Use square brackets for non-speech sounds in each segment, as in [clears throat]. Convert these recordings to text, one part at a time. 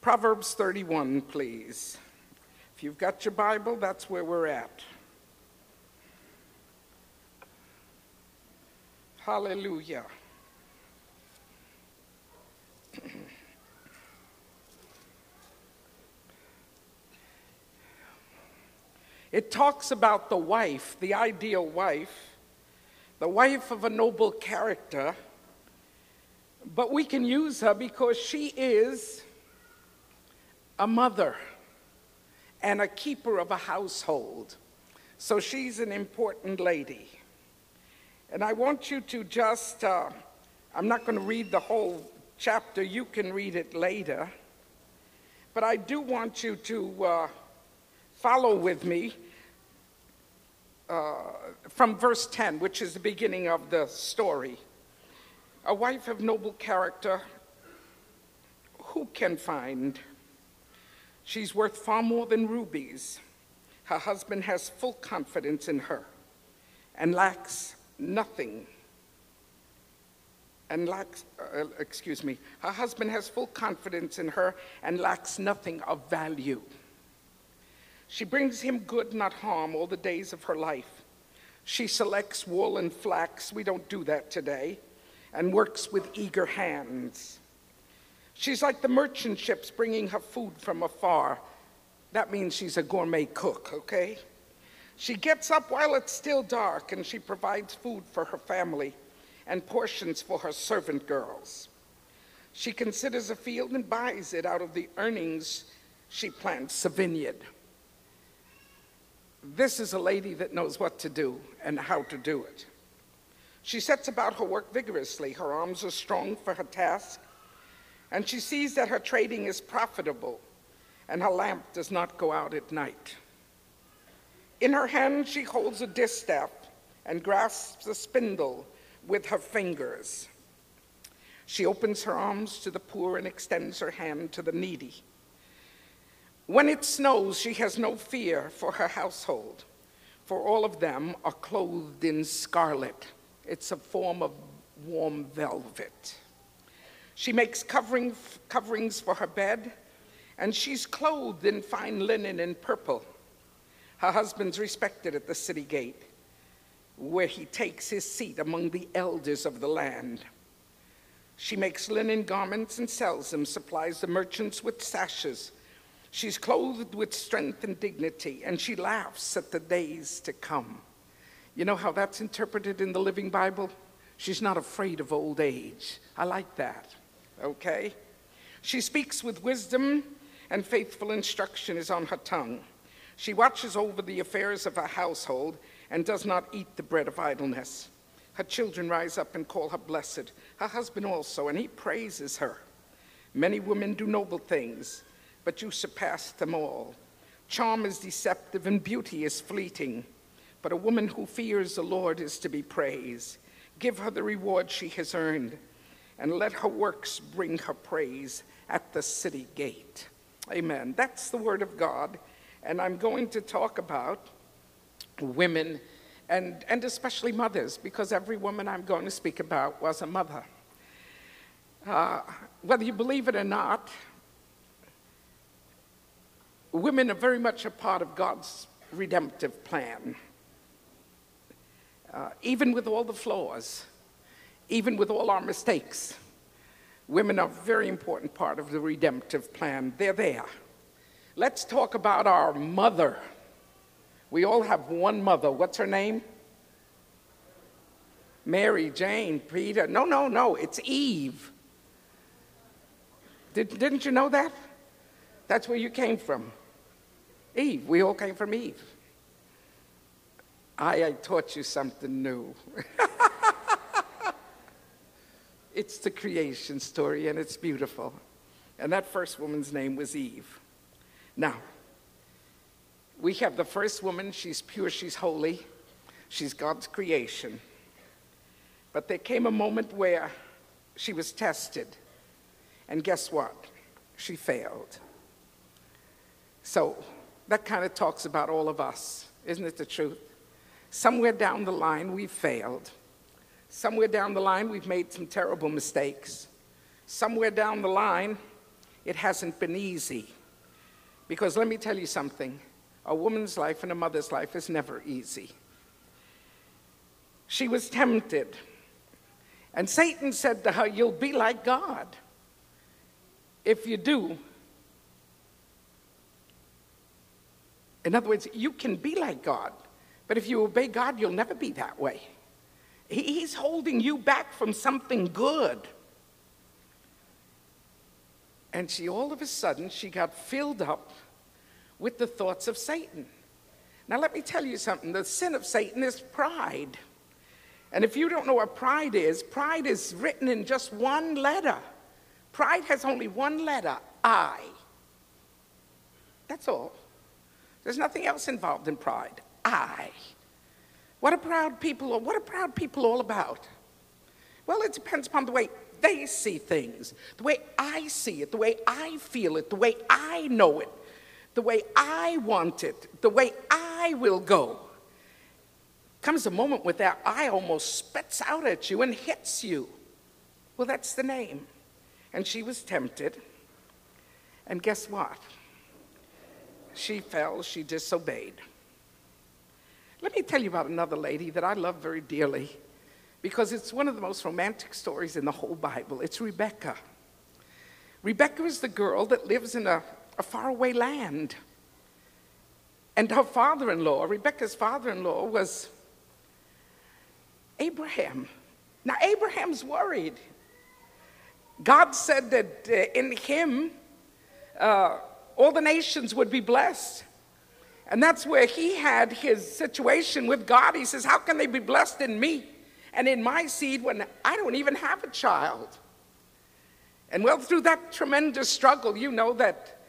Proverbs 31, please. If you've got your Bible, that's where we're at. Hallelujah. It talks about the wife, the ideal wife, the wife of a noble character, but we can use her because she is a mother and a keeper of a household. So she's an important lady. And I want you to just, uh, I'm not going to read the whole chapter, you can read it later. But I do want you to uh, follow with me uh, from verse 10, which is the beginning of the story. A wife of noble character, who can find? She's worth far more than rubies. Her husband has full confidence in her and lacks nothing. And lacks, uh, excuse me, her husband has full confidence in her and lacks nothing of value. She brings him good, not harm, all the days of her life. She selects wool and flax, we don't do that today, and works with eager hands. She's like the merchant ships bringing her food from afar. That means she's a gourmet cook, okay? She gets up while it's still dark and she provides food for her family and portions for her servant girls. She considers a field and buys it out of the earnings she plants a vineyard. This is a lady that knows what to do and how to do it. She sets about her work vigorously. Her arms are strong for her task, and she sees that her trading is profitable and her lamp does not go out at night. In her hand, she holds a distaff and grasps a spindle with her fingers. She opens her arms to the poor and extends her hand to the needy. When it snows, she has no fear for her household, for all of them are clothed in scarlet. It's a form of warm velvet. She makes covering, coverings for her bed, and she's clothed in fine linen and purple. Her husband's respected at the city gate, where he takes his seat among the elders of the land. She makes linen garments and sells them, supplies the merchants with sashes She's clothed with strength and dignity, and she laughs at the days to come. You know how that's interpreted in the Living Bible? She's not afraid of old age. I like that, okay? She speaks with wisdom, and faithful instruction is on her tongue. She watches over the affairs of her household and does not eat the bread of idleness. Her children rise up and call her blessed, her husband also, and he praises her. Many women do noble things but you surpass them all. Charm is deceptive and beauty is fleeting, but a woman who fears the Lord is to be praised. Give her the reward she has earned, and let her works bring her praise at the city gate. Amen. That's the word of God, and I'm going to talk about women and, and especially mothers, because every woman I'm going to speak about was a mother. Uh, whether you believe it or not, women are very much a part of God's redemptive plan. Uh, even with all the flaws, even with all our mistakes, women are a very important part of the redemptive plan. They're there. Let's talk about our mother. We all have one mother. What's her name? Mary, Jane, Peter. No, no, no, it's Eve. Did, didn't you know that? That's where you came from. Eve. We all came from Eve. I, I taught you something new. [laughs] it's the creation story, and it's beautiful. And that first woman's name was Eve. Now, we have the first woman. She's pure, she's holy, she's God's creation. But there came a moment where she was tested. And guess what? She failed. So, that kind of talks about all of us, isn't it the truth? Somewhere down the line, we've failed. Somewhere down the line, we've made some terrible mistakes. Somewhere down the line, it hasn't been easy. Because let me tell you something a woman's life and a mother's life is never easy. She was tempted, and Satan said to her, You'll be like God if you do. In other words, you can be like God, but if you obey God, you'll never be that way. He's holding you back from something good. And she all of a sudden, she got filled up with the thoughts of Satan. Now, let me tell you something the sin of Satan is pride. And if you don't know what pride is, pride is written in just one letter. Pride has only one letter I. That's all. There's nothing else involved in pride. I. What are proud people, what are proud people all about? Well, it depends upon the way they see things, the way I see it, the way I feel it, the way I know it, the way I want it, the way I will go. Comes a moment where that I almost spits out at you and hits you. Well, that's the name. And she was tempted. And guess what? She fell, she disobeyed. Let me tell you about another lady that I love very dearly because it's one of the most romantic stories in the whole Bible. It's Rebecca. Rebecca is the girl that lives in a, a faraway land. And her father in law, Rebecca's father in law, was Abraham. Now, Abraham's worried. God said that uh, in him, uh, all the nations would be blessed. And that's where he had his situation with God. He says, How can they be blessed in me and in my seed when I don't even have a child? And well, through that tremendous struggle, you know that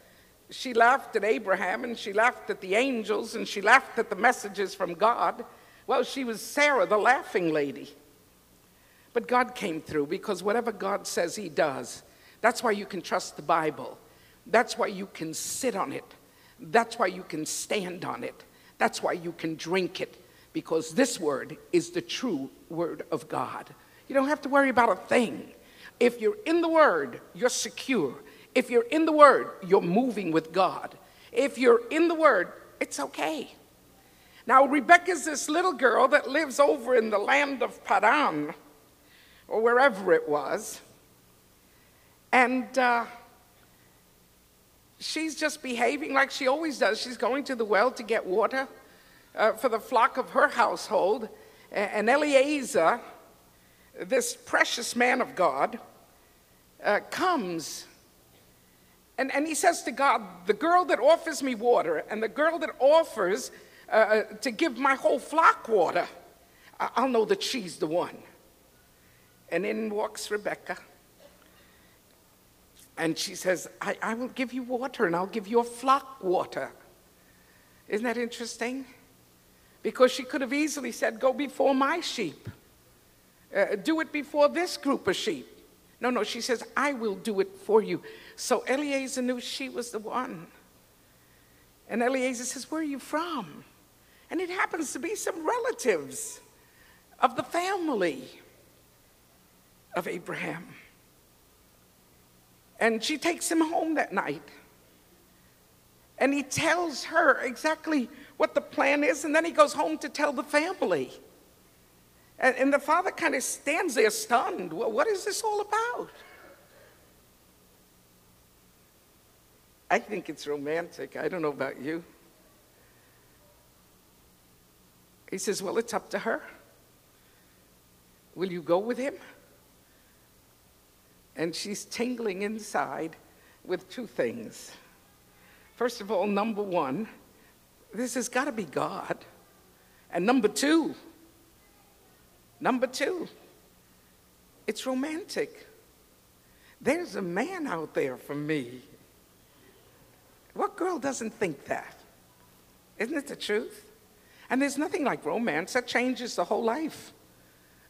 she laughed at Abraham and she laughed at the angels and she laughed at the messages from God. Well, she was Sarah, the laughing lady. But God came through because whatever God says, He does. That's why you can trust the Bible. That's why you can sit on it. That's why you can stand on it. That's why you can drink it, because this word is the true word of God. You don't have to worry about a thing. If you're in the word, you're secure. If you're in the word, you're moving with God. If you're in the word, it's okay. Now, Rebecca's this little girl that lives over in the land of Paran, or wherever it was. And uh, she's just behaving like she always does. She's going to the well to get water uh, for the flock of her household. And Eliezer, this precious man of God, uh, comes and, and he says to God, The girl that offers me water and the girl that offers uh, uh to give my whole flock water, I'll know that she's the one. And in walks Rebecca. And she says, I, I will give you water and I'll give your flock water. Isn't that interesting? Because she could have easily said, Go before my sheep, uh, do it before this group of sheep. No, no, she says, I will do it for you. So Eliezer knew she was the one. And Eliezer says, Where are you from? And it happens to be some relatives of the family of Abraham. And she takes him home that night. And he tells her exactly what the plan is, and then he goes home to tell the family. And, and the father kind of stands there stunned. Well, what is this all about? I think it's romantic. I don't know about you. He says, Well, it's up to her. Will you go with him? And she's tingling inside with two things. First of all, number one, this has got to be God. And number two, number two, it's romantic. There's a man out there for me. What girl doesn't think that? Isn't it the truth? And there's nothing like romance that changes the whole life.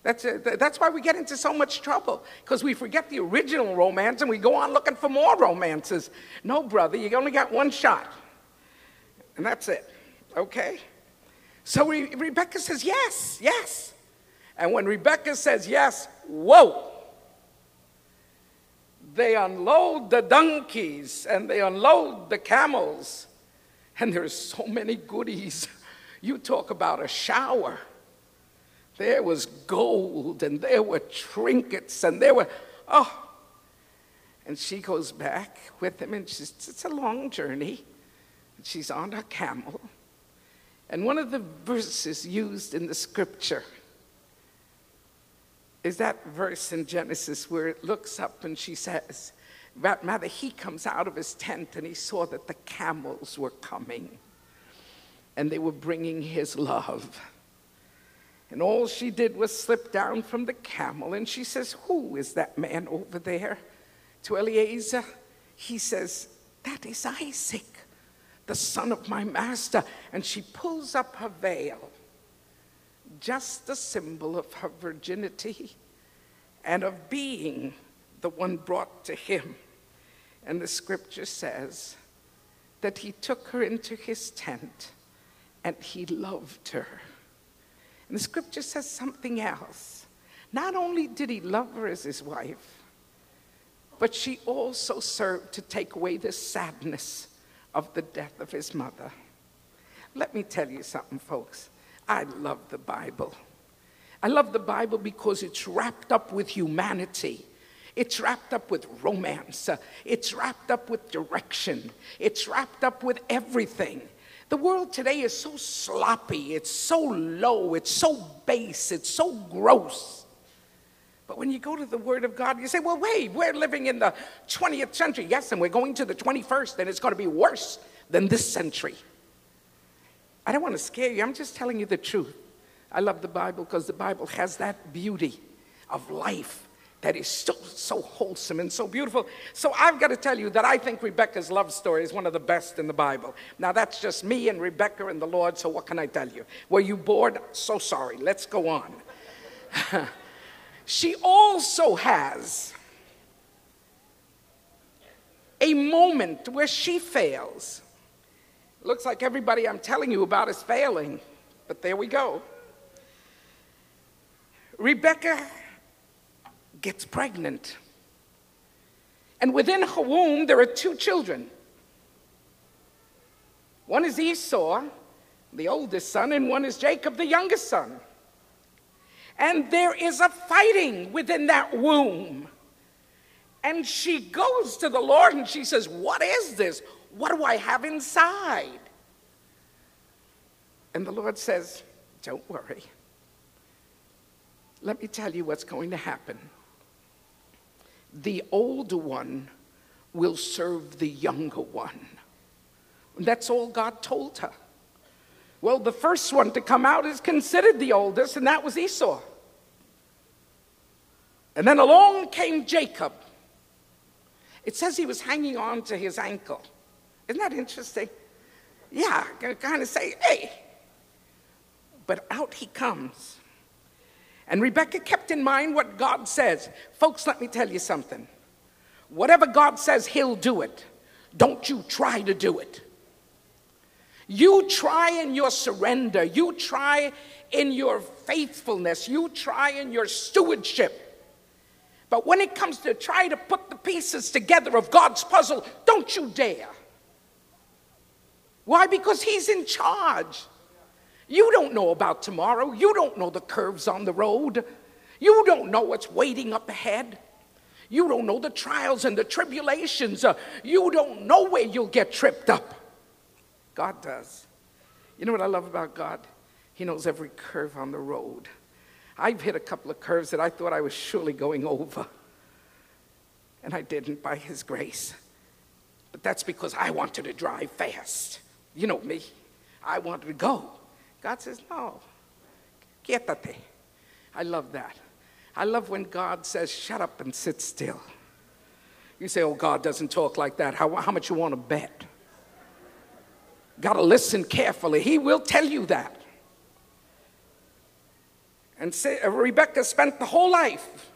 That's, uh, that's why we get into so much trouble, because we forget the original romance and we go on looking for more romances. No, brother, you only got one shot. And that's it, okay? So Re- Rebecca says, yes, yes. And when Rebecca says yes, whoa, they unload the donkeys and they unload the camels. And there's so many goodies. You talk about a shower. There was gold and there were trinkets and there were, oh. And she goes back with him and she's, it's a long journey. And She's on a camel. And one of the verses used in the scripture is that verse in Genesis where it looks up and she says, rather, he comes out of his tent and he saw that the camels were coming and they were bringing his love. And all she did was slip down from the camel and she says, Who is that man over there? To Eliezer, he says, That is Isaac, the son of my master. And she pulls up her veil just a symbol of her virginity and of being the one brought to him. And the scripture says that he took her into his tent and he loved her. And the scripture says something else. Not only did he love her as his wife, but she also served to take away the sadness of the death of his mother. Let me tell you something, folks. I love the Bible. I love the Bible because it's wrapped up with humanity. It's wrapped up with romance. It's wrapped up with direction. It's wrapped up with everything. The world today is so sloppy, it's so low, it's so base, it's so gross. But when you go to the Word of God, you say, well, wait, we're living in the 20th century. Yes, and we're going to the 21st, and it's going to be worse than this century. I don't want to scare you. I'm just telling you the truth. I love the Bible because the Bible has that beauty of life that is so, so wholesome and so beautiful. So I've got to tell you that I think Rebecca's love story is one of the best in the Bible. Now that's just me and Rebecca and the Lord, so what can I tell you? Were you bored? So sorry. Let's go on. [laughs] she also has a moment where she fails. Looks like everybody I'm telling you about is failing, but there we go. Rebecca gets pregnant. And within her womb, there are two children. One is Esau, the oldest son, and one is Jacob, the youngest son. And there is a fighting within that womb. And she goes to the Lord and she says, What is this? What do I have inside? And the Lord says, Don't worry. Let me tell you what's going to happen. The older one will serve the younger one. That's all God told her. Well, the first one to come out is considered the oldest, and that was Esau. And then along came Jacob. It says he was hanging on to his ankle. Isn't that interesting? Yeah, kind of say, hey. But out he comes. And Rebecca kept in mind what God says. Folks, let me tell you something. Whatever God says, He'll do it. Don't you try to do it. You try in your surrender, you try in your faithfulness, you try in your stewardship. But when it comes to try to put the pieces together of God's puzzle, don't you dare. Why? Because He's in charge. You don't know about tomorrow. You don't know the curves on the road. You don't know what's waiting up ahead. You don't know the trials and the tribulations. Uh, you don't know where you'll get tripped up. God does. You know what I love about God? He knows every curve on the road. I've hit a couple of curves that I thought I was surely going over, and I didn't by His grace. But that's because I wanted to drive fast. You know me, I wanted to go. God says, no, quietate. I love that. I love when God says, shut up and sit still. You say, oh, God doesn't talk like that. How, how much you want to bet? Got to listen carefully. He will tell you that. And say, uh, Rebecca spent the whole life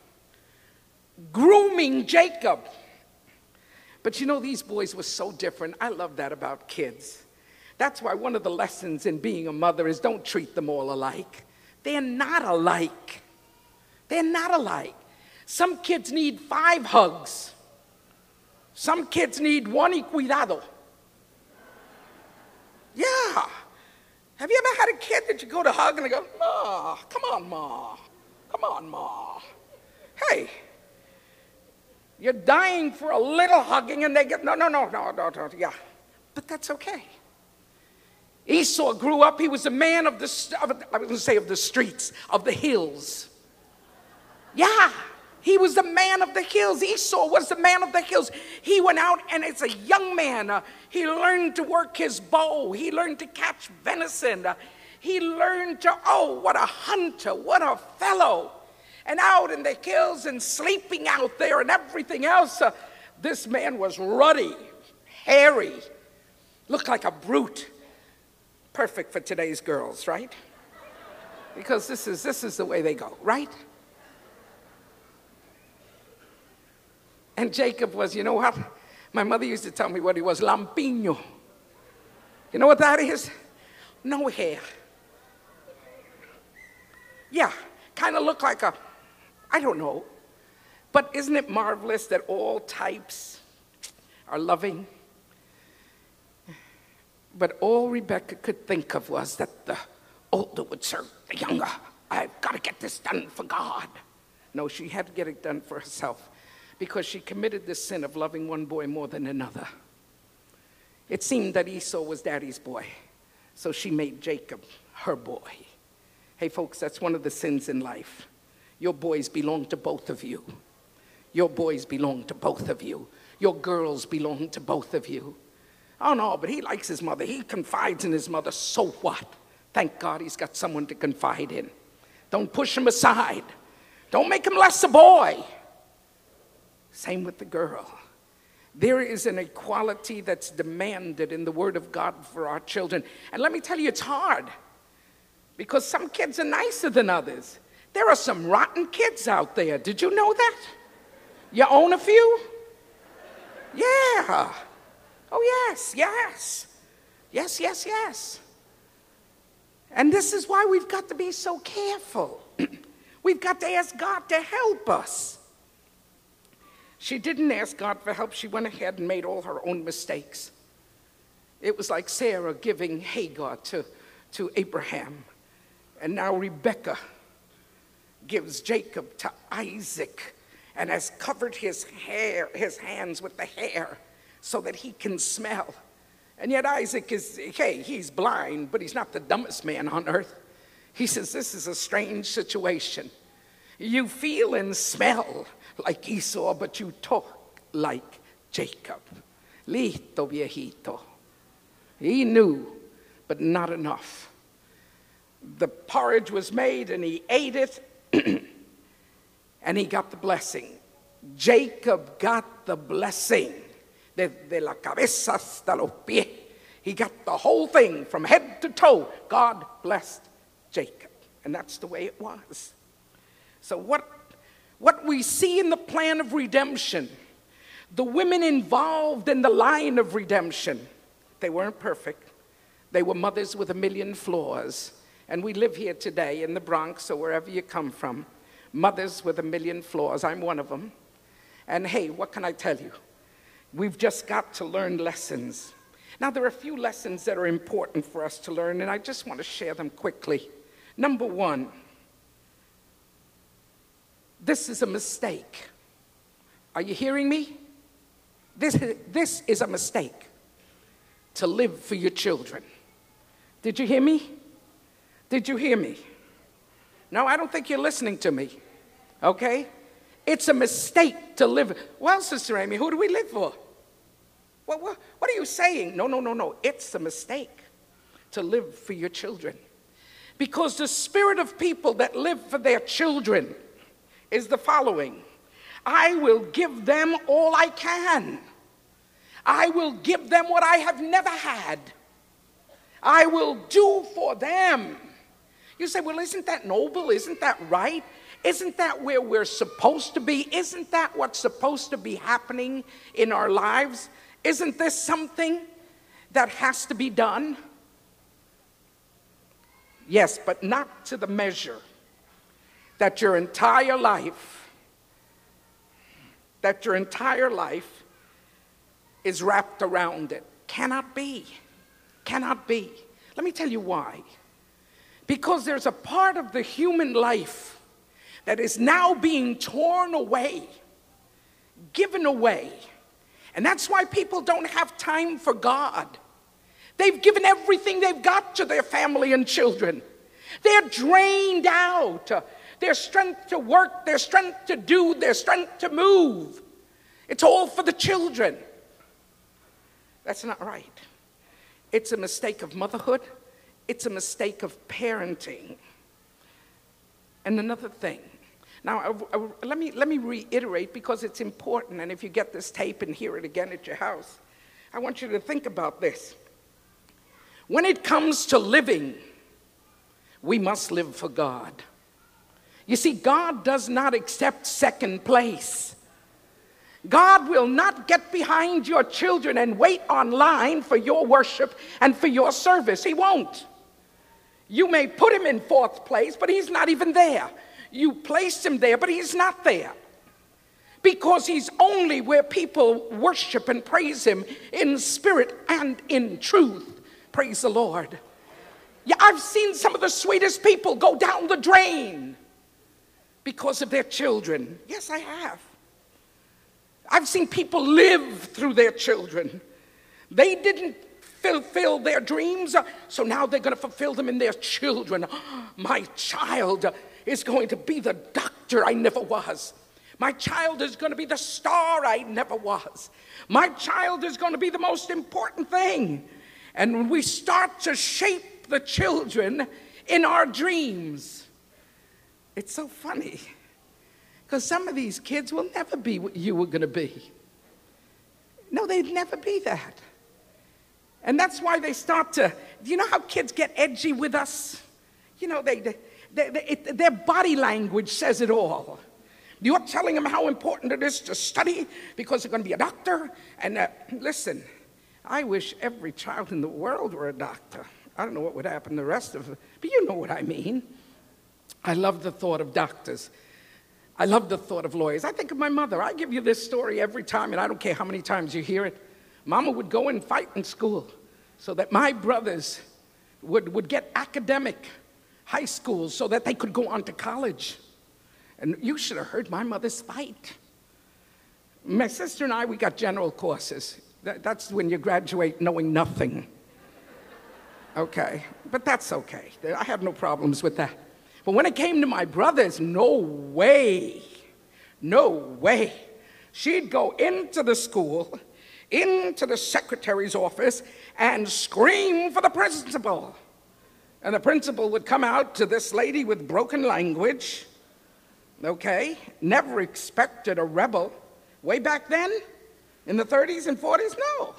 grooming Jacob. But you know, these boys were so different. I love that about kids. That's why one of the lessons in being a mother is don't treat them all alike. They're not alike. They're not alike. Some kids need five hugs, Some kids need one y cuidado. Yeah. Have you ever had a kid that you go to hug and they go, Ma, come on, Ma. Come on, Ma. Hey, you're dying for a little hugging and they get, no, no, no, no, no, no, yeah. But that's okay. Esau grew up, he was a man of the, of, I was to say of the streets, of the hills. Yeah, he was the man of the hills. Esau was the man of the hills. He went out and as a young man, uh, he learned to work his bow. He learned to catch venison. Uh, he learned to, oh, what a hunter, what a fellow. And out in the hills and sleeping out there and everything else, uh, this man was ruddy, hairy, looked like a brute perfect for today's girls, right? Because this is, this is the way they go, right? And Jacob was, you know what? My mother used to tell me what he was, lampiño. You know what that is? No hair. Yeah, kind of look like a, I don't know. But isn't it marvelous that all types are loving? But all Rebecca could think of was that the older would serve the younger. I've got to get this done for God. No, she had to get it done for herself because she committed the sin of loving one boy more than another. It seemed that Esau was daddy's boy, so she made Jacob her boy. Hey, folks, that's one of the sins in life. Your boys belong to both of you. Your boys belong to both of you. Your girls belong to both of you. Oh no, but he likes his mother. He confides in his mother. So what? Thank God he's got someone to confide in. Don't push him aside. Don't make him less a boy. Same with the girl. There is an equality that's demanded in the Word of God for our children. And let me tell you, it's hard because some kids are nicer than others. There are some rotten kids out there. Did you know that? You own a few? Yeah. Oh, yes, yes. Yes, yes, yes. And this is why we've got to be so careful. [clears throat] we've got to ask God to help us. She didn't ask God for help, she went ahead and made all her own mistakes. It was like Sarah giving Hagar to, to Abraham, and now Rebekah gives Jacob to Isaac and has covered his hair, his hands with the hair so that he can smell. And yet Isaac is, hey, he's blind, but he's not the dumbest man on earth. He says, This is a strange situation. You feel and smell like Esau, but you talk like Jacob. Lito viejito. He knew, but not enough. The porridge was made and he ate it [clears throat] and he got the blessing. Jacob got the blessing desde la cabeza hasta los pies. He got the whole thing from head to toe. God blessed Jacob. And that's the way it was. So, what, what we see in the plan of redemption, the women involved in the line of redemption, they weren't perfect. They were mothers with a million flaws. And we live here today in the Bronx or wherever you come from, mothers with a million flaws. I'm one of them. And hey, what can I tell you? We've just got to learn lessons. Now, there are a few lessons that are important for us to learn, and I just want to share them quickly. Number one, this is a mistake. Are you hearing me? This, this is a mistake to live for your children. Did you hear me? Did you hear me? No, I don't think you're listening to me. Okay? It's a mistake to live. Well, Sister Aimee, who do we live for? What, what, what are you saying? No, no, no, no. It's a mistake to live for your children. Because the spirit of people that live for their children is the following I will give them all I can. I will give them what I have never had. I will do for them. You say, well, isn't that noble? Isn't that right? Isn't that where we're supposed to be? Isn't that what's supposed to be happening in our lives? Isn't this something that has to be done? Yes, but not to the measure that your entire life, that your entire life is wrapped around it. Cannot be. Cannot be. Let me tell you why. Because there's a part of the human life that is now being torn away, given away. And that's why people don't have time for God. They've given everything they've got to their family and children. They're drained out. Their strength to work, their strength to do, their strength to move. It's all for the children. That's not right. It's a mistake of motherhood, it's a mistake of parenting. And another thing, now I, I, let, me, let me reiterate because it's important, and if you get this tape and hear it again at your house, I want you to think about this. When it comes to living, we must live for God. You see, God does not accept second place. God will not get behind your children and wait online for your worship and for your service. He won't. You may put him in fourth place, but he's not even there. You place him there, but he's not there. Because he's only where people worship and praise him in spirit and in truth. Praise the Lord. Yeah, I've seen some of the sweetest people go down the drain because of their children. Yes, I have. I've seen people live through their children. They didn't fulfill their dreams, so now they're going to fulfill them in their children. [gasps] My child is going to be the doctor I never was. My child is going to be the star I never was. My child is going to be the most important thing. And when we start to shape the children in our dreams, it's so funny. Because some of these kids will never be what you were going to be. No, they'd never be that. And that's why they start to, do you know how kids get edgy with us? You know, they, they, they, it, their body language says it all. You're telling them how important it is to study because they're going to be a doctor. And uh, listen, I wish every child in the world were a doctor. I don't know what would happen to the rest of them, but you know what I mean. I love the thought of doctors. I love the thought of lawyers. I think of my mother. I give you this story every time, and I don't care how many times you hear it. Mama would go and fight in school so that my brothers would, would get academic high school so that they could go on to college. And you should have heard my mother's fight. My sister and I, we got general courses. That, that's when you graduate knowing nothing. Okay, but that's okay. I have no problems with that. But when it came to my brothers, no way, no way. She'd go into the school, into the secretary's office, and scream for the principal. And the principal would come out to this lady with broken language. Okay, never expected a rebel. Way back then, in the 30s and 40s, no.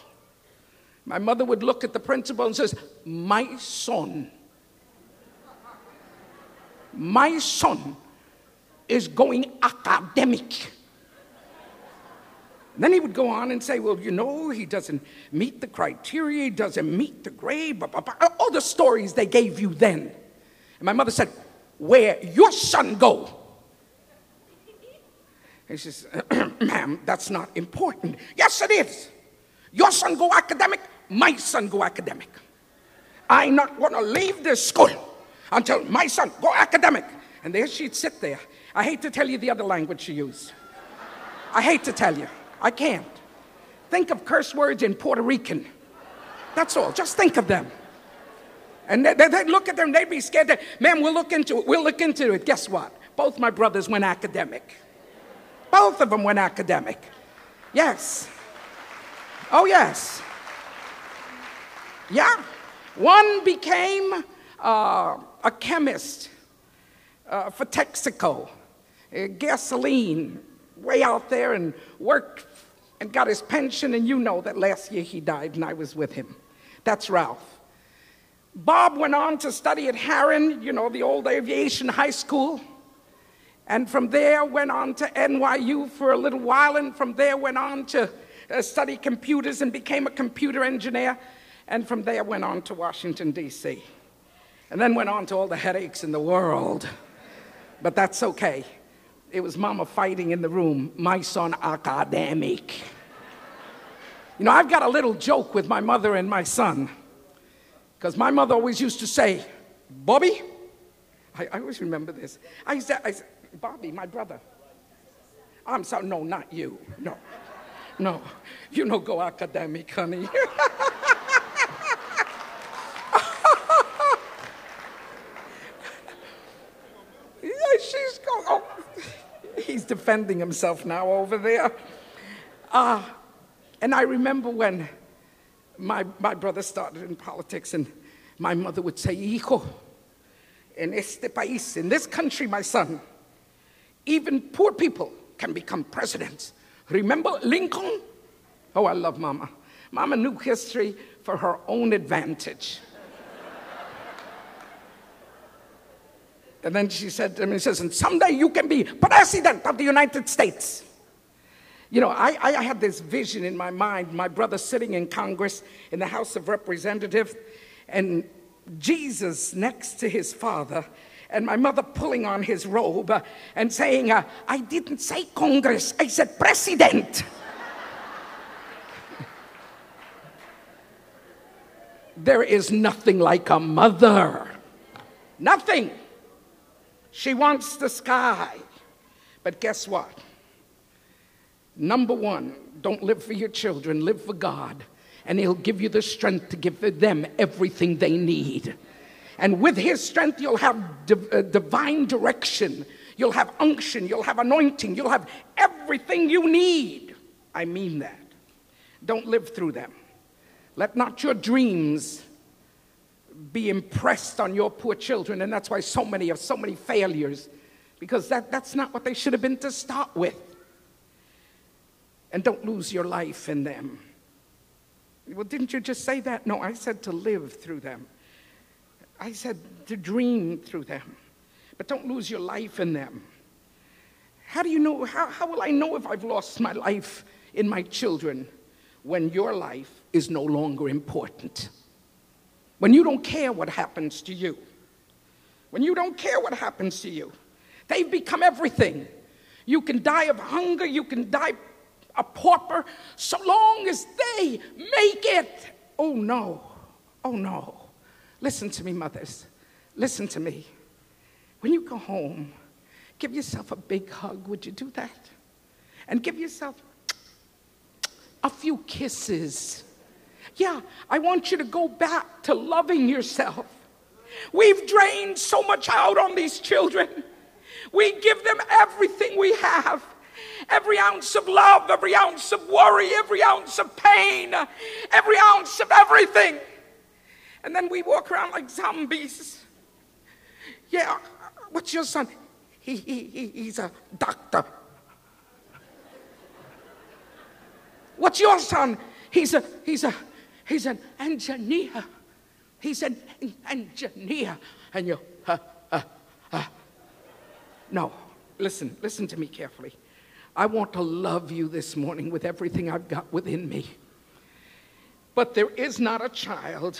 My mother would look at the principal and says, "My son my son is going academic. Then he would go on and say, Well, you know, he doesn't meet the criteria, he doesn't meet the grade, blah, blah, blah. all the stories they gave you then. And my mother said, Where your son go? He says, [clears throat] Ma'am, that's not important. Yes, it is. Your son go academic, my son go academic. I'm not to leave this school until my son go academic. And there she'd sit there. I hate to tell you the other language she used. I hate to tell you. I can't. Think of curse words in Puerto Rican. That's all. Just think of them. And they, they, would look at them, they'd be scared. That, Man, we'll look into it. We'll look into it. Guess what? Both my brothers went academic. Both of them went academic. Yes. Oh, yes. Yeah. One became uh, a chemist uh, for Texaco, uh, gasoline, way out there, and worked and got his pension. And you know that last year he died, and I was with him. That's Ralph. Bob went on to study at Haaren, you know, the old aviation high school. And from there went on to NYU for a little while, and from there went on to uh, study computers and became a computer engineer. And from there went on to Washington, D.C and then went on to all the headaches in the world. But that's okay. It was mama fighting in the room, my son academic. You know, I've got a little joke with my mother and my son. Because my mother always used to say, Bobby, I, I always remember this. I said, I said, Bobby, my brother. I'm sorry, no, not you. No, no. You know, go academic, honey. [laughs] yeah, she's going, oh, he's defending himself now over there. Uh, and I remember when my, my brother started in politics, and my mother would say, Hijo, in este país, in this country, my son, even poor people can become presidents. Remember Lincoln? Oh, I love Mama. Mama knew history for her own advantage. And then she said to me, says, and someday you can be president of the United States. You know, I, I had this vision in my mind, my brother sitting in Congress in the House of Representatives, and Jesus next to his father, and my mother pulling on his robe uh, and saying, uh, I didn't say Congress, I said president. [laughs] there is nothing like a mother. Nothing. She wants the sky. But guess what? Number one, don't live for your children, live for God, and He'll give you the strength to give them everything they need. And with His strength, you'll have div- uh, divine direction, you'll have unction, you'll have anointing, you'll have everything you need. I mean that. Don't live through them. Let not your dreams be impressed on your poor children, and that's why so many have so many failures, because that, that's not what they should have been to start with and don't lose your life in them. Well, didn't you just say that? No, I said to live through them. I said to dream through them. But don't lose your life in them. How do you know? How, how will I know if I've lost my life in my children when your life is no longer important? When you don't care what happens to you? When you don't care what happens to you? They've become everything. You can die of hunger, you can die a pauper, so long as they make it. Oh no, oh no. Listen to me, mothers. Listen to me. When you go home, give yourself a big hug. Would you do that? And give yourself a few kisses. Yeah, I want you to go back to loving yourself. We've drained so much out on these children. We give them everything we have every ounce of love, every ounce of worry, every ounce of pain, every ounce of everything. And then we walk around like zombies. Yeah, what's your son? He, he, he, he's a doctor. What's your son? He's a, he's a, he's an engineer. He's an engineer. And you, uh, uh, uh. no, listen, listen to me carefully. I want to love you this morning with everything I've got within me. But there is not a child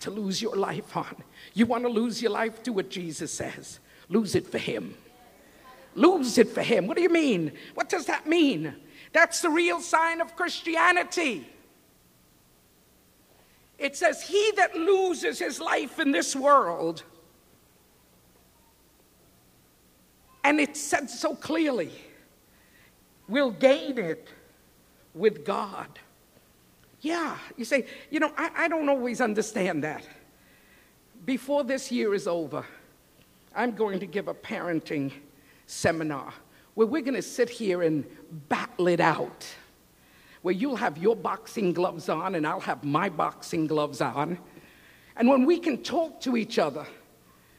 to lose your life on. You want to lose your life? Do what Jesus says lose it for Him. Lose it for Him. What do you mean? What does that mean? That's the real sign of Christianity. It says, He that loses his life in this world, and it said so clearly will gain it with God. Yeah, you say, you know, I, I don't always understand that. Before this year is over, I'm going to give a parenting seminar where we're going to sit here and battle it out. Where you'll have your boxing gloves on and I'll have my boxing gloves on. And when we can talk to each other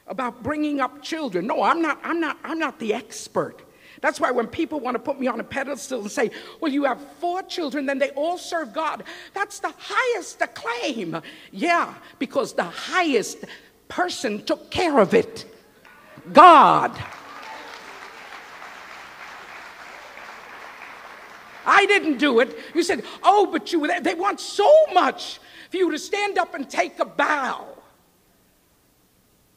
about bringing up children, no, I'm not, I'm not, I'm not the expert. That's why when people want to put me on a pedestal and say, well, you have four children, then they all serve God, that's the highest acclaim. Yeah, because the highest person took care of it God. I didn't do it. You said, oh, but you, they want so much for you to stand up and take a bow.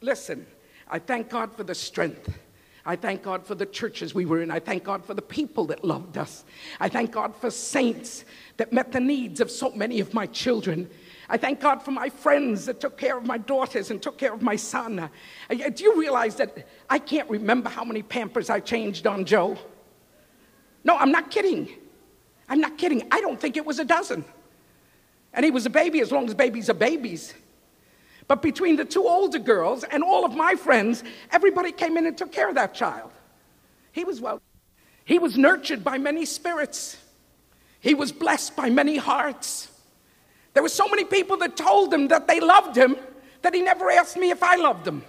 Listen, I thank God for the strength I thank God for the churches we were in. I thank God for the people that loved us. I thank God for saints that met the needs of so many of my children. I thank God for my friends that took care of my daughters and took care of my son. Do you realize that I can't remember how many pampers I changed on Joe? No, I'm not kidding. I'm not kidding. I don't think it was a dozen. And he was a baby as long as babies are babies. But between the two older girls and all of my friends, everybody came in and took care of that child. He was well. He was nurtured by many spirits. He was blessed by many hearts. There were so many people that told him that they loved him that he never asked me if I loved him.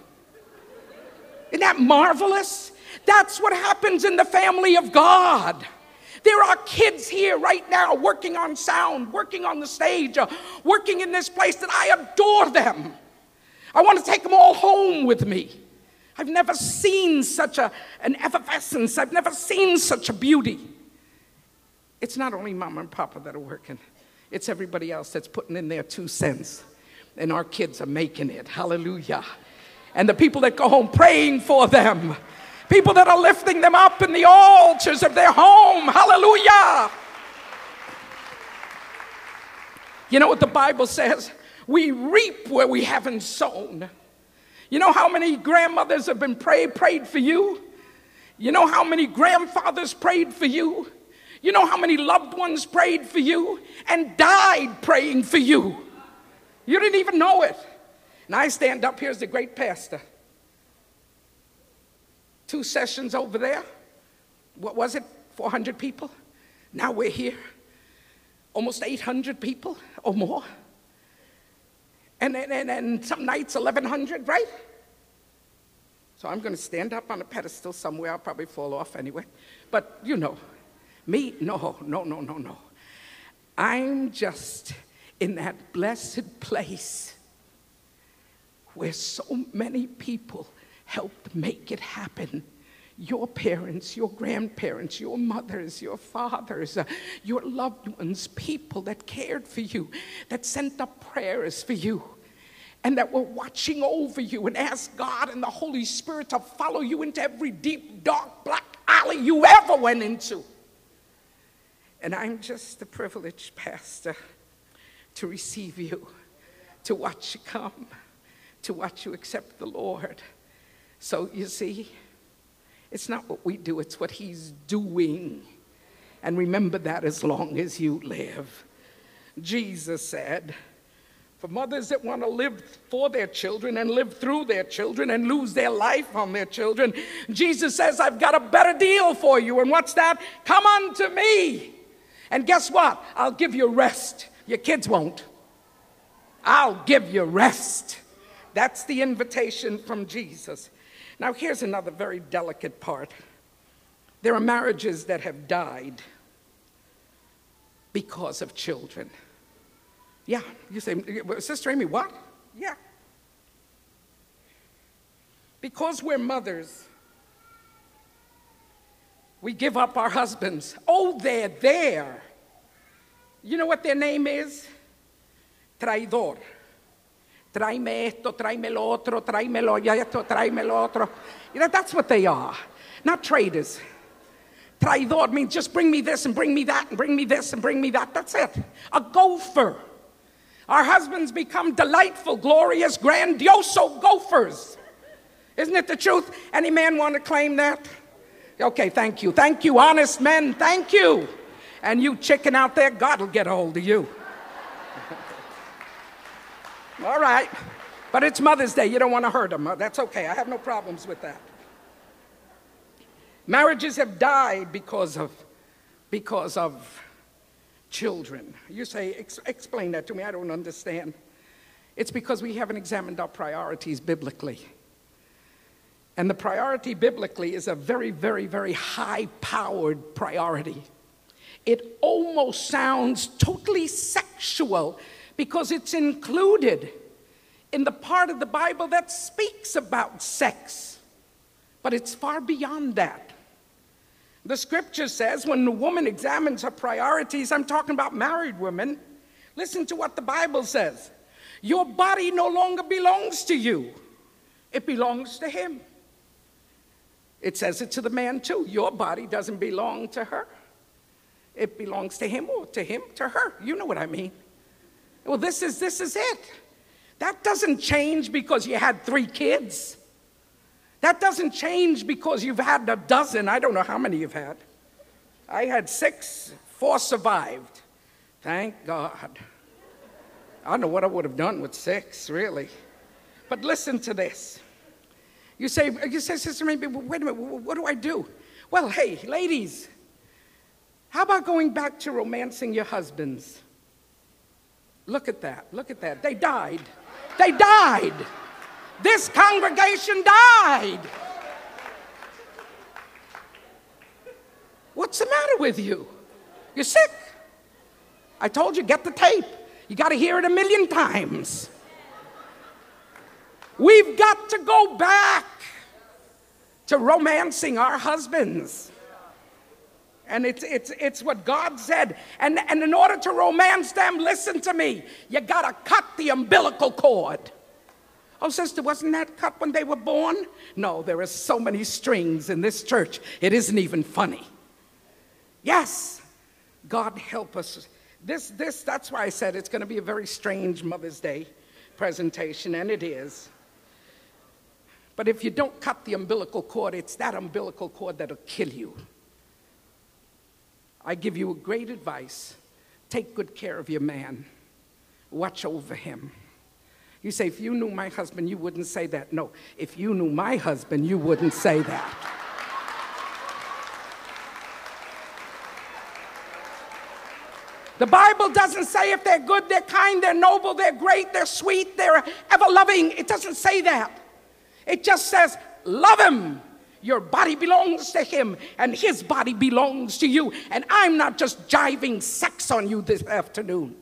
Isn't that marvelous? That's what happens in the family of God. There are kids here right now working on sound, working on the stage, uh, working in this place that I adore them. I want to take them all home with me. I've never seen such a, an effervescence. I've never seen such a beauty. It's not only mama and papa that are working, it's everybody else that's putting in their two cents. And our kids are making it. Hallelujah. And the people that go home praying for them, people that are lifting them up in the altars of their home. Hallelujah. You know what the Bible says? We reap where we haven't sown. You know how many grandmothers have been prayed, prayed for you? You know how many grandfathers prayed for you? You know how many loved ones prayed for you and died praying for you? You didn't even know it. And I stand up here as the great pastor. Two sessions over there. What was it? 400 people? Now we're here. Almost 800 people or more and, and, and some nights 1100, right? So I'm going to stand up on a pedestal somewhere. I'll probably fall off anyway. But you know, me, no, no, no, no, no. I'm just in that blessed place where so many people helped make it happen your parents, your grandparents, your mothers, your fathers, uh, your loved ones, people that cared for you, that sent up prayers for you, and that were watching over you and asked God and the Holy Spirit to follow you into every deep, dark, black alley you ever went into. And I'm just the privileged pastor to receive you, to watch you come, to watch you accept the Lord. So you see, it's not what we do, it's what He's doing. And remember that as long as you live. Jesus said, for mothers that want to live for their children and live through their children and lose their life on their children, Jesus says, I've got a better deal for you. And what's that? Come unto me. And guess what? I'll give you rest. Your kids won't. I'll give you rest. That's the invitation from Jesus. Now, here's another very delicate part there are marriages that have died because of children. Yeah. You say, Sister Aimee, what? Yeah. Because we're mothers, we give up our husbands. Oh, they're there. You know what their name is? Traidor. Tráeme esto, tráeme lo otro, tráeme lo esto, tráeme lo otro. You know, that's what they are. Not traitors. Traidor means just bring me this and bring me that and bring me this and bring me that. That's it. A gopher. Our husbands become delightful, glorious, grandioso gophers. Isn't it the truth? Any man want to claim that? Okay, thank you. Thank you, honest men. Thank you. And you chicken out there, God will get a hold of you. All right. But it's Mother's Day. You don't want to hurt them. That's okay. I have no problems with that. Marriages have died because of, because of children. You say, Ex- explain that to me. I don't understand. It's because we haven't examined our priorities biblically. And the priority biblically is a very, very, very high powered priority. It almost sounds totally sexual because it's included in the part of the Bible that speaks about sex. But it's far beyond that. The scripture says when the woman examines her priorities, I'm talking about married women, listen to what the Bible says. Your body no longer belongs to you, it belongs to Him. It says it to the man too. Your body doesn't belong to her. It belongs to him or to him, to her. You know what I mean. Well, this is this is it. That doesn't change because you had three kids. That doesn't change because you've had a dozen. I don't know how many you've had. I had six, four survived. Thank God. I don't know what I would have done with six, really. But listen to this. You say, you say, Sister Aimee, wait a minute, what do I do? Well, hey, ladies, how about going back to romancing your husbands? Look at that, look at that. They died. They died. This congregation died. What's the matter with you? You're sick. I told you, get the tape. You got to hear it a million times. We've got to go back to romancing our husbands. And it's, it's, it's what God said. And, and in order to romance them, listen to me, you got to cut the umbilical cord. Oh, sister, wasn't that cut when they were born? No, there are so many strings in this church, it isn't even funny. Yes, God help us. This, this, that's why I said it's going to be a very strange Mother's Day presentation, and it is. But if you don't cut the umbilical cord, it's that umbilical cord that'll kill you. I give you a great advice take good care of your man, watch over him. You say, if you knew my husband, you wouldn't say that. No, if you knew my husband, you wouldn't say that. The Bible doesn't say if they're good, they're kind, they're noble, they're great, they're sweet, they're ever loving. It doesn't say that. It just says, love him. Your body belongs to him, and his body belongs to you. And I'm not just jiving sex on you this afternoon.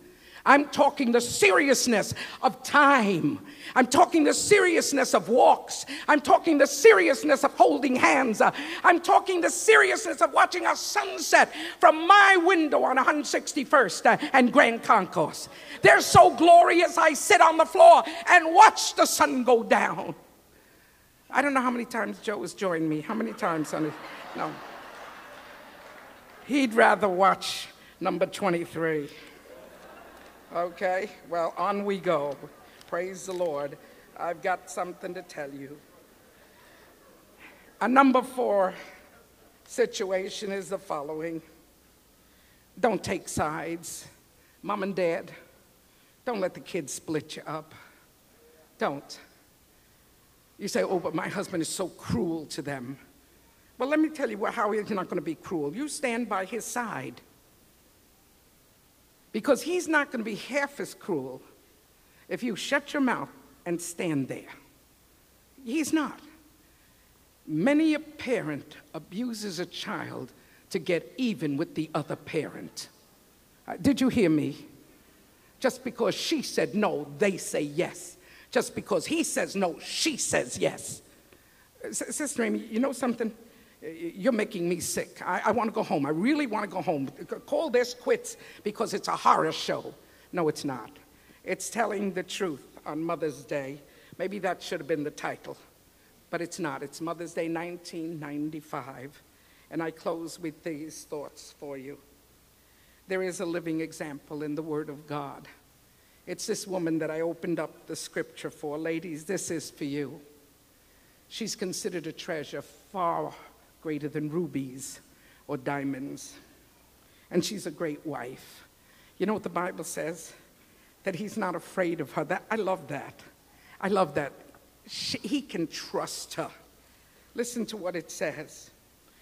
I'm talking the seriousness of time. I'm talking the seriousness of walks. I'm talking the seriousness of holding hands. I'm talking the seriousness of watching a sunset from my window on 161st uh, and Grand Concourse. They're so glorious, I sit on the floor and watch the sun go down. I don't know how many times Joe has joined me. How many times, honey? No. He'd rather watch number 23. Okay, well, on we go. Praise the Lord. I've got something to tell you. A number four situation is the following don't take sides. Mom and dad, don't let the kids split you up. Don't. You say, oh, but my husband is so cruel to them. Well, let me tell you how he's not going to be cruel. You stand by his side because he's not going to be half as cruel if you shut your mouth and stand there. He's not. Many a parent abuses a child to get even with the other parent. Uh, did you hear me? Just because she said no, they say yes. Just because he says no, she says yes. S Sister Aimee, you know something? You're making me sick. I, I want to go home. I really want to go home. Call this quits because it's a horror show. No, it's not. It's telling the truth on Mother's Day. Maybe that should have been the title, but it's not. It's Mother's Day 1995. And I close with these thoughts for you. There is a living example in the Word of God. It's this woman that I opened up the scripture for. Ladies, this is for you. She's considered a treasure far greater than rubies or diamonds. And she's a great wife. You know what the Bible says? That he's not afraid of her. That, I love that. I love that. She, he can trust her. Listen to what it says.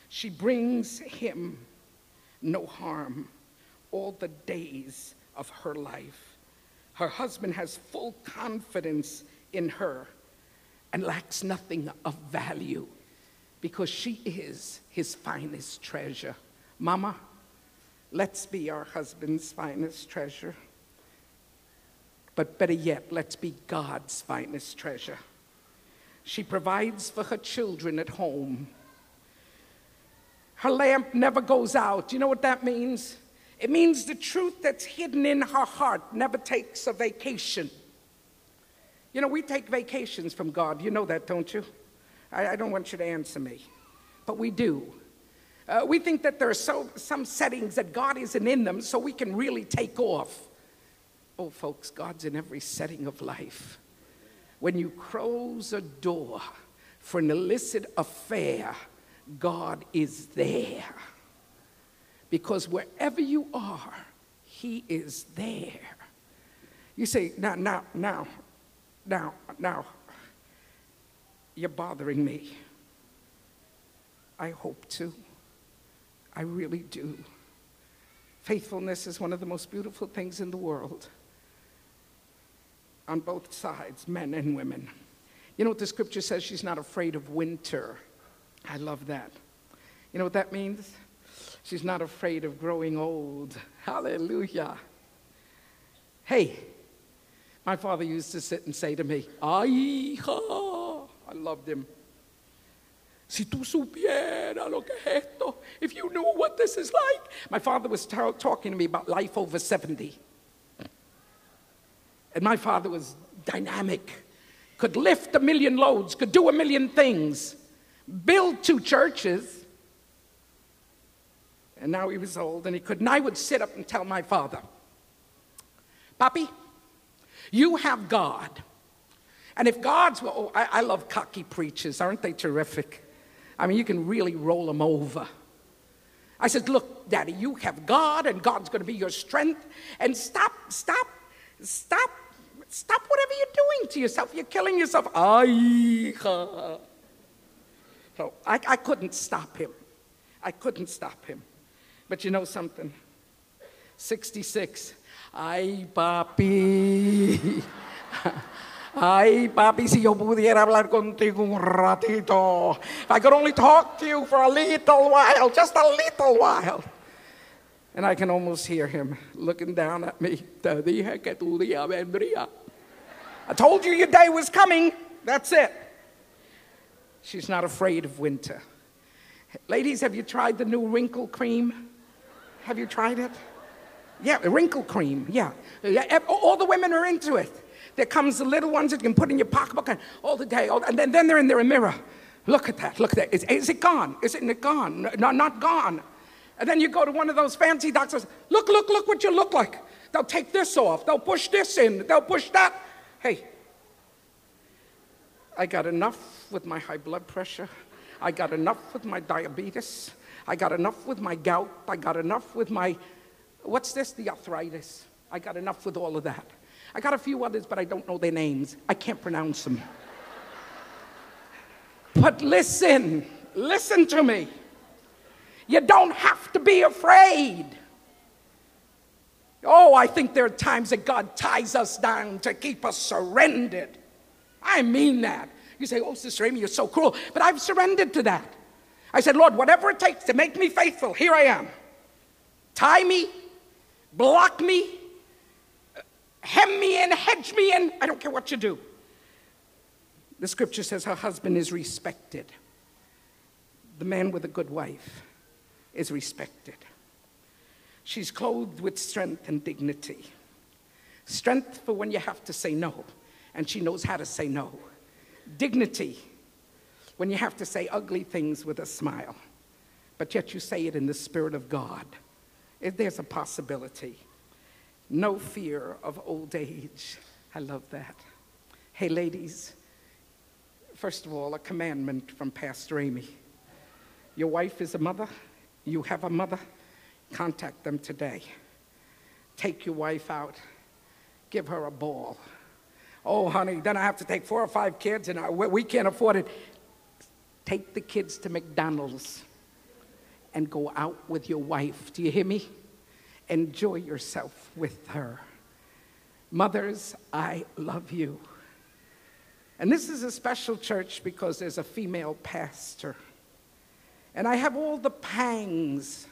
She brings him no harm all the days of her life. Her husband has full confidence in her and lacks nothing of value because she is his finest treasure. Mama, let's be our husband's finest treasure. But better yet, let's be God's finest treasure. She provides for her children at home. Her lamp never goes out. You know what that means? It means the truth that's hidden in her heart never takes a vacation. You know, we take vacations from God. You know that, don't you? I, I don't want you to answer me. but we do. Uh, we think that there are so, some settings that God isn't in them, so we can really take off. Oh, folks, God's in every setting of life. When you close a door for an illicit affair, God is there. Because wherever you are, He is there. You say, now, now, now, now, now, you're bothering me. I hope to. I really do. Faithfulness is one of the most beautiful things in the world on both sides, men and women. You know what the scripture says? She's not afraid of winter. I love that. You know what that means? She's not afraid of growing old. [laughs] Hallelujah. Hey, my father used to sit and say to me, Ay. I loved him. Si tú supiera lo que es esto, if you knew what this is like. My father was t- talking to me about life over 70. And my father was dynamic, could lift a million loads, could do a million things, build two churches. And now he was old and he couldn't. I would sit up and tell my father, Papi, you have God. And if God's, well, oh, I, I love cocky preachers, aren't they terrific? I mean, you can really roll them over. I said, Look, Daddy, you have God, and God's going to be your strength. And stop, stop, stop, stop whatever you're doing to yourself. You're killing yourself. So I, I couldn't stop him. I couldn't stop him. But you know something? 66. Ay, papi. [laughs] Ay, papi, si yo pudiera hablar contigo un ratito. If I could only talk to you for a little while, just a little while. And I can almost hear him looking down at me. Te dije que tu día vendría. I told you your day was coming. That's it. She's not afraid of winter. Ladies, have you tried the new wrinkle cream? Have you tried it? Yeah, wrinkle cream. Yeah. yeah. All the women are into it. There comes the little ones that you can put in your pocketbook and all the day, all, and then, then they're in their mirror. Look at that, look at that. Is, is it gone? Is it gone? No, not gone. And then you go to one of those fancy doctors. Look, look, look what you look like. They'll take this off. They'll push this in. They'll push that. Hey, I got enough with my high blood pressure. I got enough with my diabetes. I got enough with my gout. I got enough with my, what's this? The arthritis. I got enough with all of that. I got a few others, but I don't know their names. I can't pronounce them. but listen, listen to me. You don't have to be afraid. Oh, I think there are times that God ties us down to keep us surrendered. I mean that. You say, Oh, Sister Aimee, you're so cruel. But I've surrendered to that. I said, Lord, whatever it takes to make me faithful, here I am. Tie me, block me, hem me in, hedge me in. I don't care what you do. The scripture says her husband is respected. The man with a good wife is respected. She's clothed with strength and dignity. Strength for when you have to say no, and she knows how to say no. Dignity when you have to say ugly things with a smile, but yet you say it in the Spirit of God. If there's a possibility no fear of old age. I love that. Hey, ladies, first of all, a commandment from Pastor Aimee. Your wife is a mother, you have a mother, contact them today. Take your wife out, give her a ball. Oh, honey, then I have to take four or five kids and I, we can't afford it. Take the kids to McDonald's and go out with your wife. Do you hear me? Enjoy yourself with her. Mothers, I love you. And this is a special church because there's a female pastor. And I have all the pangs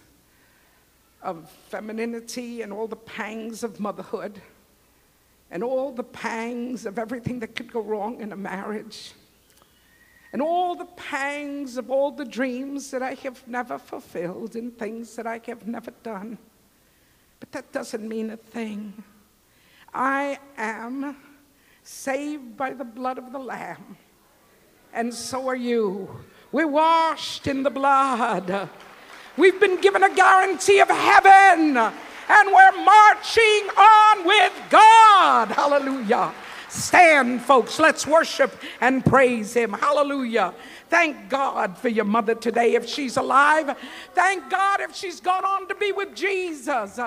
of femininity and all the pangs of motherhood and all the pangs of everything that could go wrong in a marriage and all the pangs of all the dreams that I have never fulfilled and things that I have never done. But that doesn't mean a thing. I am saved by the blood of the Lamb, and so are you. We're washed in the blood. We've been given a guarantee of heaven, and we're marching on with God. Hallelujah. Stand, folks. Let's worship and praise Him. Hallelujah. Thank God for your mother today if she's alive. Thank God if she's gone on to be with Jesus.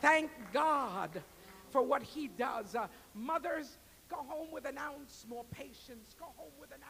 Thank God for what He does. Mothers, go home with an ounce more patience. Go home with an ounce.